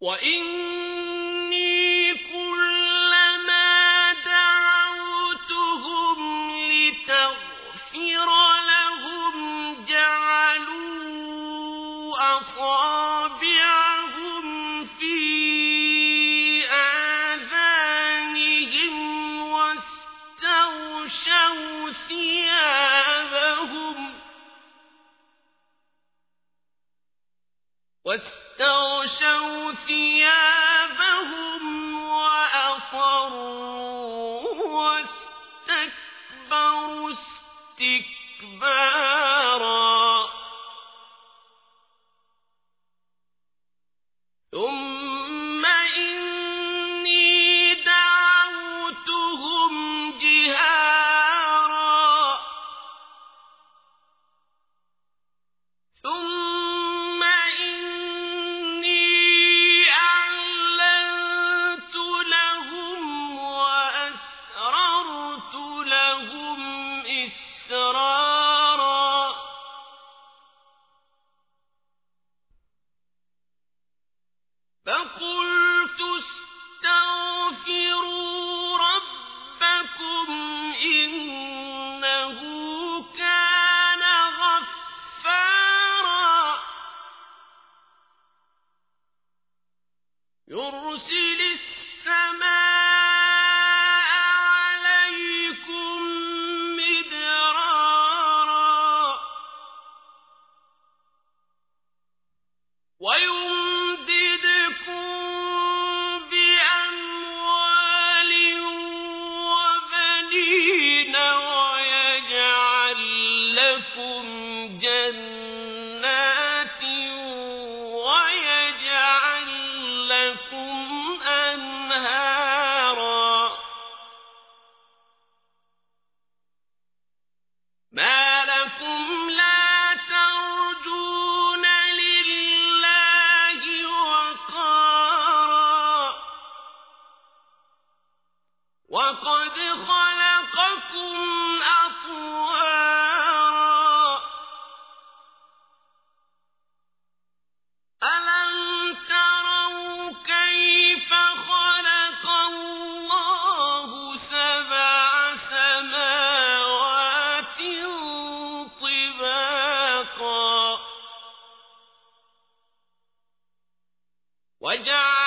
我应 وقد خلقكم أطوارا. ألم تروا كيف خلق الله سبع سماوات طباقا؟ وجعل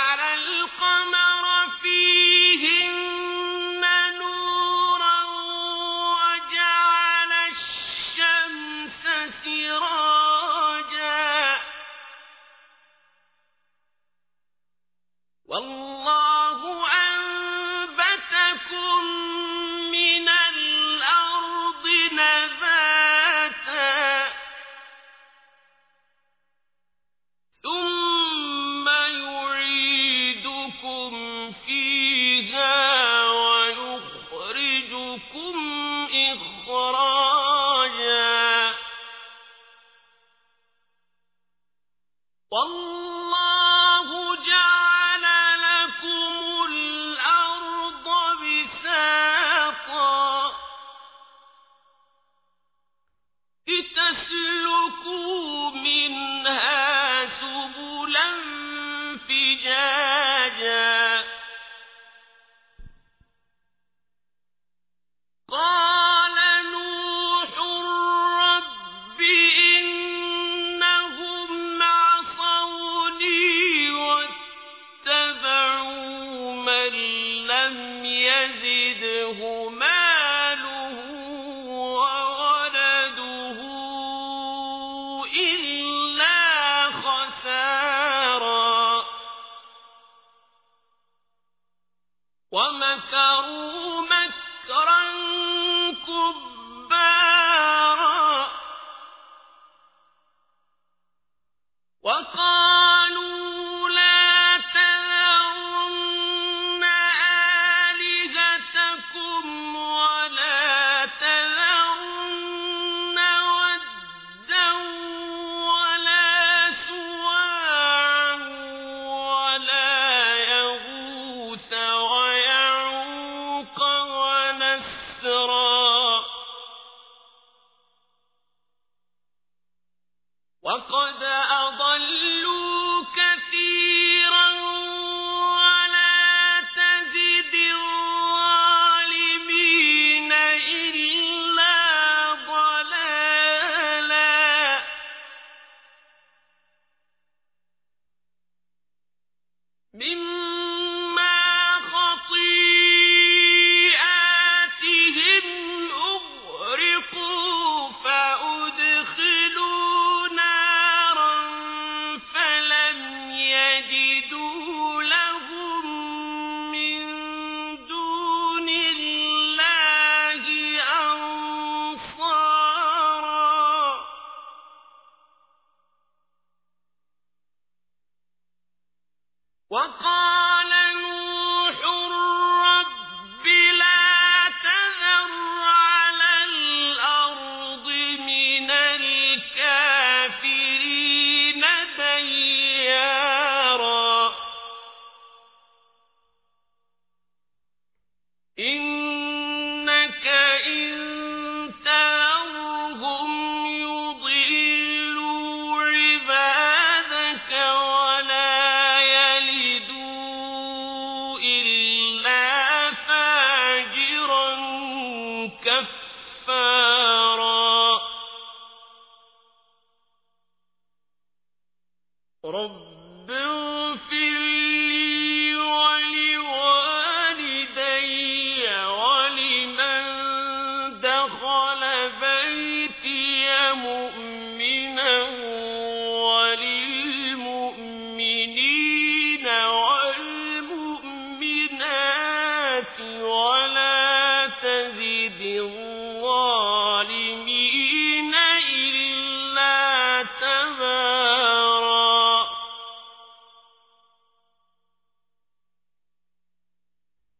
رب اغفر لي